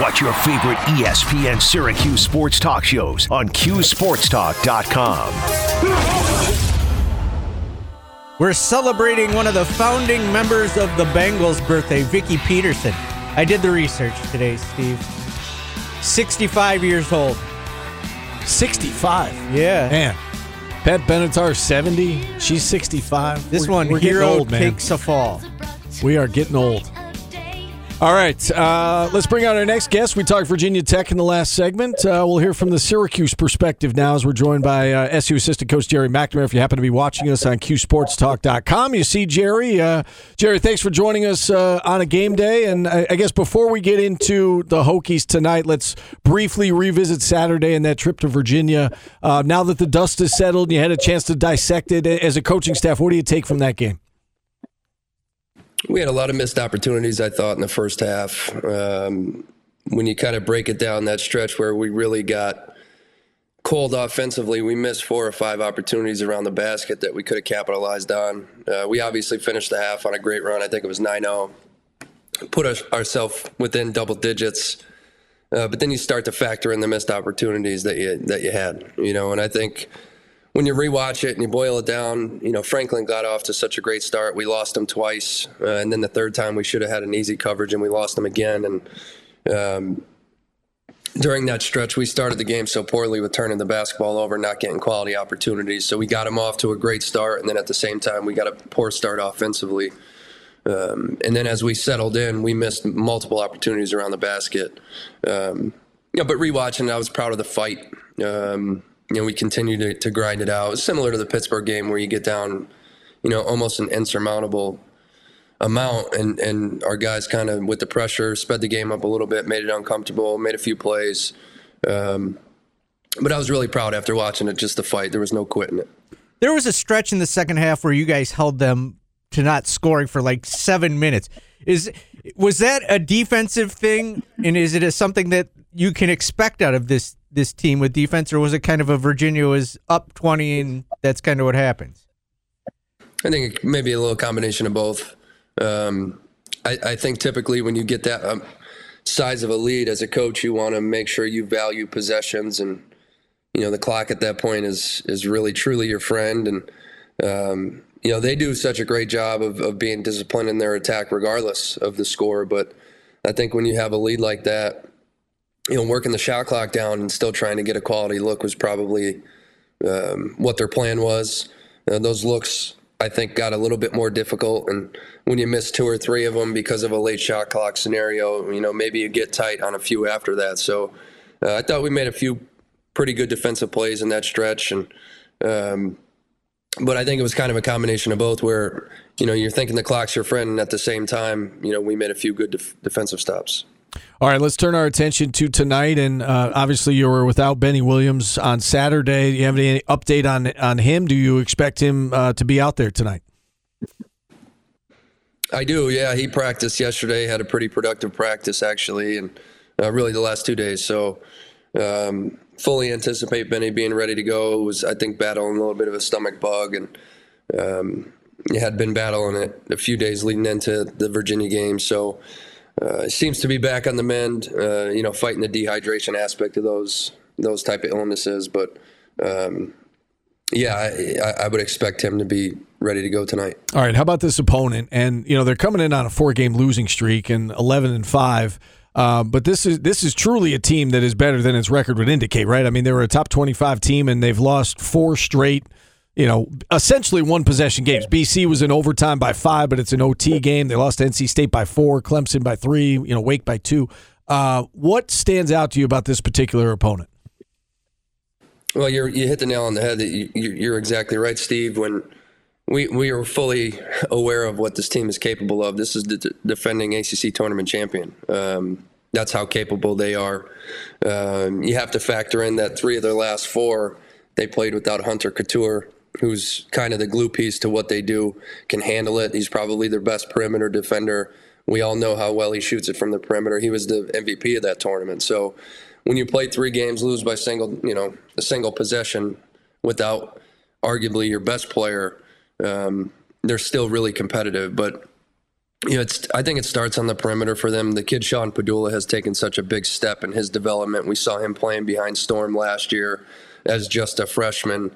Watch your favorite ESPN Syracuse sports talk shows on QSportsTalk.com. We're celebrating one of the founding members of the Bangles' birthday, Vicki Peterson. I did the research today, Steve. 65 years old. 65. Yeah. Man. Pat Benatar 70. She's 65. This We're- one, we're getting hero old, man. takes a fall. We are getting old. All right, uh, let's bring out our next guest. We talked Virginia Tech in the last segment. Uh, we'll hear from the Syracuse perspective now as we're joined by uh, SU assistant coach Jerry McNamara. If you happen to be watching us on QSportsTalk.com, you see Jerry. Uh, Jerry, thanks for joining us uh, on a game day. And I, I guess before we get into the Hokies tonight, let's briefly revisit Saturday and that trip to Virginia. Uh, now that the dust is settled and you had a chance to dissect it as a coaching staff, what do you take from that game? We had a lot of missed opportunities, I thought, in the first half. Um, when you kind of break it down, that stretch where we really got cold offensively, we missed four or five opportunities around the basket that we could have capitalized on. Uh, we obviously finished the half on a great run. I think it was 9 0. Put us, ourselves within double digits. Uh, but then you start to factor in the missed opportunities that you that you had, you know. And I think when you rewatch it and you boil it down, you know, Franklin got off to such a great start. We lost him twice, uh, and then the third time we should have had an easy coverage, and we lost him again. And um, during that stretch, we started the game so poorly with turning the basketball over, not getting quality opportunities. So we got him off to a great start, and then at the same time, we got a poor start offensively. Um, and then as we settled in, we missed multiple opportunities around the basket. Um, know, but rewatching, I was proud of the fight. Um, you know, we continue to, to grind it out. It's similar to the Pittsburgh game where you get down, you know, almost an insurmountable amount, and and our guys kind of with the pressure sped the game up a little bit, made it uncomfortable, made a few plays. Um, but I was really proud after watching it, just the fight. There was no quitting it. There was a stretch in the second half where you guys held them to not scoring for like seven minutes. Is was that a defensive thing, and is it a, something that you can expect out of this this team with defense, or was it kind of a Virginia was up twenty and that's kind of what happens? I think maybe a little combination of both. Um, I, I think typically when you get that um, size of a lead as a coach, you want to make sure you value possessions, and you know the clock at that point is is really truly your friend, and um, you know they do such a great job of, of being disciplined in their attack regardless of the score. But I think when you have a lead like that, you know working the shot clock down and still trying to get a quality look was probably um, what their plan was. Uh, those looks I think got a little bit more difficult. And when you miss two or three of them because of a late shot clock scenario, you know, maybe you get tight on a few after that. So uh, I thought we made a few pretty good defensive plays in that stretch. And, um, but I think it was kind of a combination of both where, you know, you're thinking the clock's your friend. And at the same time, you know, we made a few good def- defensive stops. All right, let's turn our attention to tonight, and uh, obviously you were without Benny Williams on Saturday. Do you have any update on on him? Do you expect him uh, to be out there tonight? I do. Yeah, he practiced yesterday. Had a pretty productive practice actually, and uh, really the last two days. So um, fully anticipate Benny being ready to go. Was I think battling a little bit of a stomach bug, and um, had been battling it a few days leading into the Virginia game. So uh, seems to be back on the mend. Uh, you know, fighting the dehydration aspect of those those type of illnesses, but. Um, yeah, I, I would expect him to be ready to go tonight. All right, how about this opponent? And you know they're coming in on a four-game losing streak and eleven and five. Uh, but this is this is truly a team that is better than its record would indicate, right? I mean, they were a top twenty-five team and they've lost four straight. You know, essentially one possession games. BC was in overtime by five, but it's an OT game. They lost to NC State by four, Clemson by three, you know, Wake by two. Uh, what stands out to you about this particular opponent? Well, you you hit the nail on the head. That you, you're exactly right, Steve. When we we are fully aware of what this team is capable of. This is the defending ACC tournament champion. Um, that's how capable they are. Um, you have to factor in that three of their last four they played without Hunter Cattoor, who's kind of the glue piece to what they do. Can handle it. He's probably their best perimeter defender. We all know how well he shoots it from the perimeter. He was the MVP of that tournament. So when you play three games, lose by single, you know, a single possession without arguably your best player, um, they're still really competitive. But you know, it's. I think it starts on the perimeter for them. The kid Sean Pedulla has taken such a big step in his development. We saw him playing behind Storm last year as just a freshman,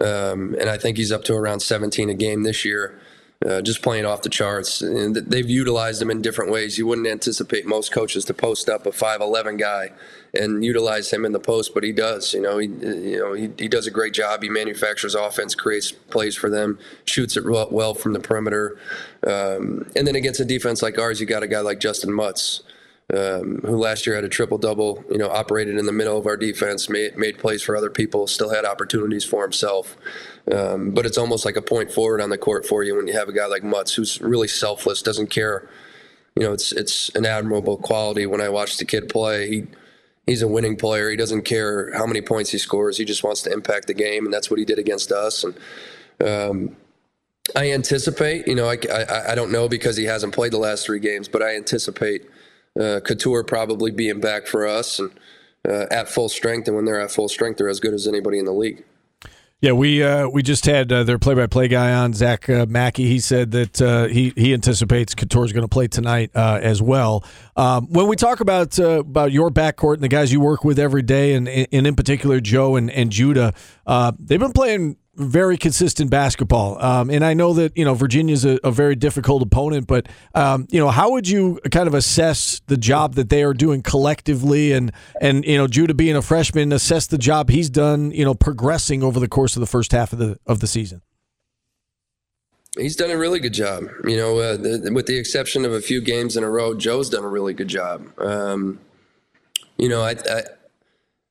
um, and I think he's up to around 17 a game this year uh, just playing off the charts. And they've utilized him in different ways. You wouldn't anticipate most coaches to post up a 5'11 guy and utilize him in the post, but he does. You know, he you know he, he does a great job. He manufactures offense, creates plays for them, shoots it well from the perimeter, um, and then against a defense like ours, you got a guy like Justyn Mutts. Um, who last year had a triple double, you know, operated in the middle of our defense, made, made plays for other people, still had opportunities for himself. Um, but it's almost like a point forward on the court for you when you have a guy like Mutts who's really selfless, doesn't care. You know, it's it's an admirable quality when I watch the kid play. He he's a winning player. He doesn't care how many points he scores. He just wants to impact the game, and that's what he did against us. And um, I anticipate, you know, I, I, I don't know because he hasn't played the last three games, but I anticipate uh, Cattoor probably being back for us and uh, at full strength. And when they're at full strength, they're as good as anybody in the league. Yeah, we uh, we just had uh, their play-by-play guy on, Zach uh, Mackey. He said that uh, he he anticipates Cattoor is going to play tonight uh, as well. Um, when we talk about uh, about your backcourt and the guys you work with every day, and, and in particular Joe and, and Judah, they've been playing very consistent basketball. Um, and I know that, you know, Virginia's a, a very difficult opponent, but, um, you know, how would you kind of assess the job that they are doing collectively and, and, you know, Judah being a freshman, assess the job he's done, you know, progressing over the course of the first half of the, of the season? He's done a really good job. You know, uh, the, with the exception of a few games in a row, Joe's done a really good job. Um, you know, I, I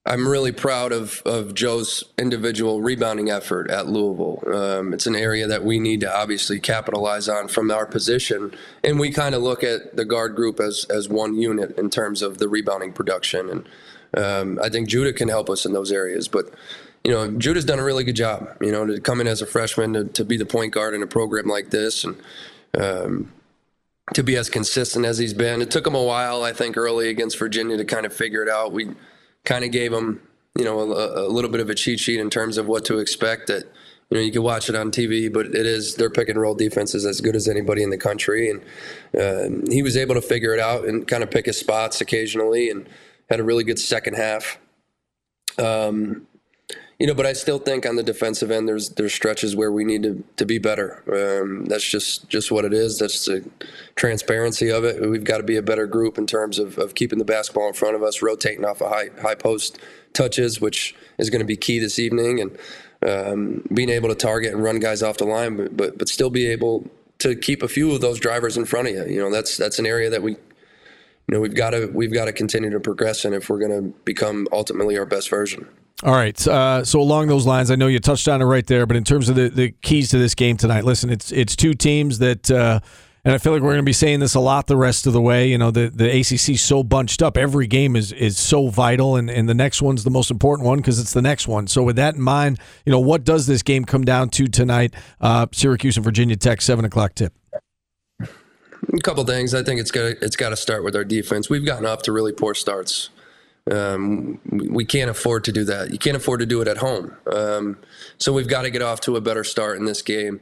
I'm really proud of, of Joe's individual rebounding effort at Louisville. Um, it's an area that we need to obviously capitalize on from our position. And we kind of look at the guard group as, as one unit in terms of the rebounding production. And um, I think Judah can help us in those areas. But, you know, Judah's done a really good job, you know, to come in as a freshman to, to be the point guard in a program like this. And, um, to be as consistent as he's been. It took him a while, I think, early against Virginia to kind of figure it out. We kind of gave them, you know, a, a, little bit of a cheat sheet in terms of what to expect. That you know you can watch it on TV, but it is their pick and roll defense is as good as anybody in the country, and uh, he was able to figure it out and kind of pick his spots occasionally, and had a really good second half. Um, you know, but I still think on the defensive end, there's there's stretches where we need to, to be better. Um, that's just just what it is. That's the transparency of it. We've got to be a better group in terms of, of keeping the basketball in front of us, rotating off of high high post touches, which is going to be key this evening, and um, being able to target and run guys off the line, but, but but still be able to keep a few of those drivers in front of you. You know, that's that's an area that we you know we've got to we've got to continue to progress in if we're going to become ultimately our best version. All right. Uh, so along those lines, I know you touched on it right there, but in terms of the, the keys to this game tonight, listen, it's it's two teams that, uh, and I feel like we're going to be saying this a lot the rest of the way. You know, the the ACC so bunched up. Every game is is so vital, and and the next one's the most important one because it's the next one. So with that in mind, you know, what does this game come down to tonight? Uh, Syracuse and Virginia Tech, seven o'clock tip. A couple things. I think it's got it's got to start with our defense. We've gotten off to really poor starts. Um, we can't afford to do that. You can't afford to do it at home. Um, so we've got to get off to a better start in this game.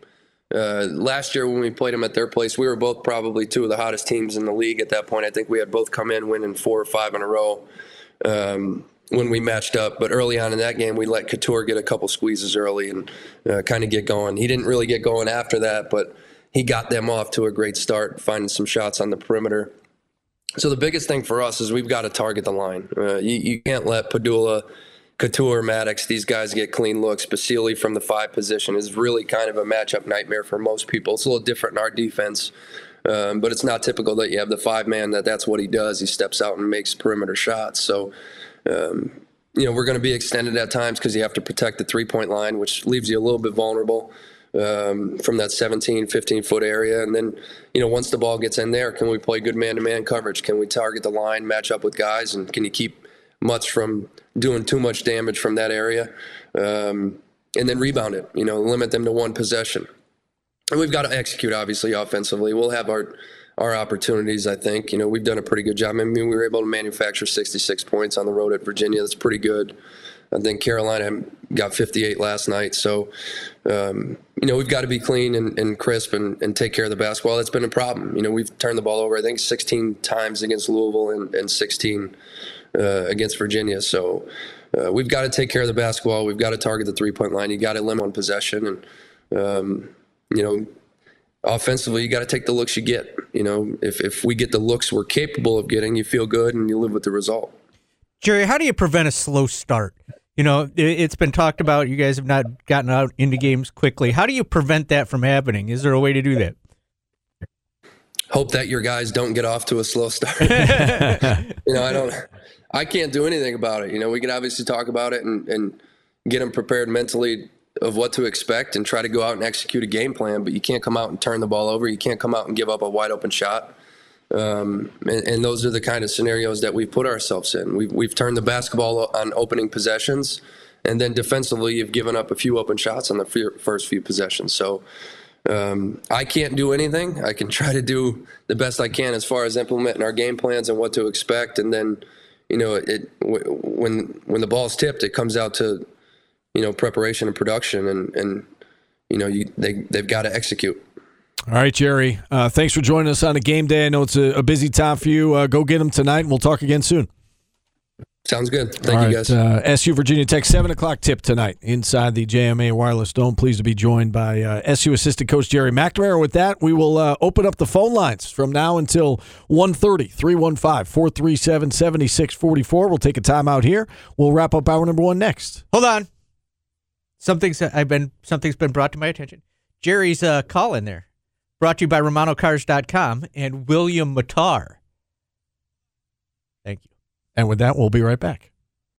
Uh, last year when we played them at their place, we were both probably two of the hottest teams in the league at that point. I think we had both come in winning four or five in a row um, when we matched up. But early on in that game, we let Cattoor get a couple squeezes early and uh, kind of get going. He didn't really get going after that, but he got them off to a great start, finding some shots on the perimeter. So the biggest thing for us is we've got to target the line. Uh, you, you, can't let Pedulla, Cattoor, Maddox, these guys get clean looks. Basile from the five position is really kind of a matchup nightmare for most people. It's a little different in our defense, um, but it's not typical that you have the five man that that's what he does. He steps out and makes perimeter shots. So, um, you know, we're going to be extended at times because you have to protect the three point line, which leaves you a little bit vulnerable um, from that 17, 15 foot area. And then, you know, once the ball gets in there, can we play good man to man coverage? Can we target the line, match up with guys, and can you keep Mutts from doing too much damage from that area? Um, and then rebound it, you know, limit them to one possession. And we've got to execute, obviously, offensively. We'll have our our opportunities, I think. You know, we've done a pretty good job. I mean, we were able to manufacture 66 points on the road at Virginia. That's pretty good. I think Carolina got 58 last night. So, um, you know, we've got to be clean and, and crisp and, and, take care of the basketball. That's been a problem. You know, we've turned the ball over, I think, 16 times against Louisville and, and 16 uh, against Virginia. So, uh, we've got to take care of the basketball. We've got to target the three point line. You got to limit on possession. And, um, you know, offensively, you got to take the looks you get. You know, if, if we get the looks we're capable of getting, you feel good and you live with the result. Jerry, how do you prevent a slow start? You know, it's been talked about. You guys have not gotten out into games quickly. How do you prevent that from happening? Is there a way to do that? Hope that your guys don't get off to a slow start. you know, I don't. I can't do anything about it. You know, we can obviously talk about it and, and get them prepared mentally of what to expect and try to go out and execute a game plan. But you can't come out and turn the ball over. You can't come out and give up a wide open shot. Um, and, and, those are the kind of scenarios that we've put ourselves in. We've, we've turned the basketball on opening possessions, and then defensively, you've given up a few open shots on the first few possessions. So um, I can't do anything. I can try to do the best I can as far as implementing our game plans and what to expect, and then you know, it when when the ball's tipped, it comes out to you know preparation and production, and and you know you they they've got to execute. All right, Jerry. Uh, thanks for joining us on a game day. I know it's a, a busy time for you. Uh, go get them tonight, and we'll talk again soon. Sounds good. Thank All you, guys. Uh, SU Virginia Tech, 7 o'clock tip tonight inside the JMA Wireless Dome. Pleased to be joined by uh, SU assistant coach Jerry McNamara. With that, we will uh, open up the phone lines from now until 1.30, 315-437-7644. We'll take a timeout here. We'll wrap up hour number one next. Hold on. Something's I've been something's been brought to my attention. Jerry's uh, call in there. Brought to you by RomanoCars.com and William Mattar. Thank you. And with that, we'll be right back.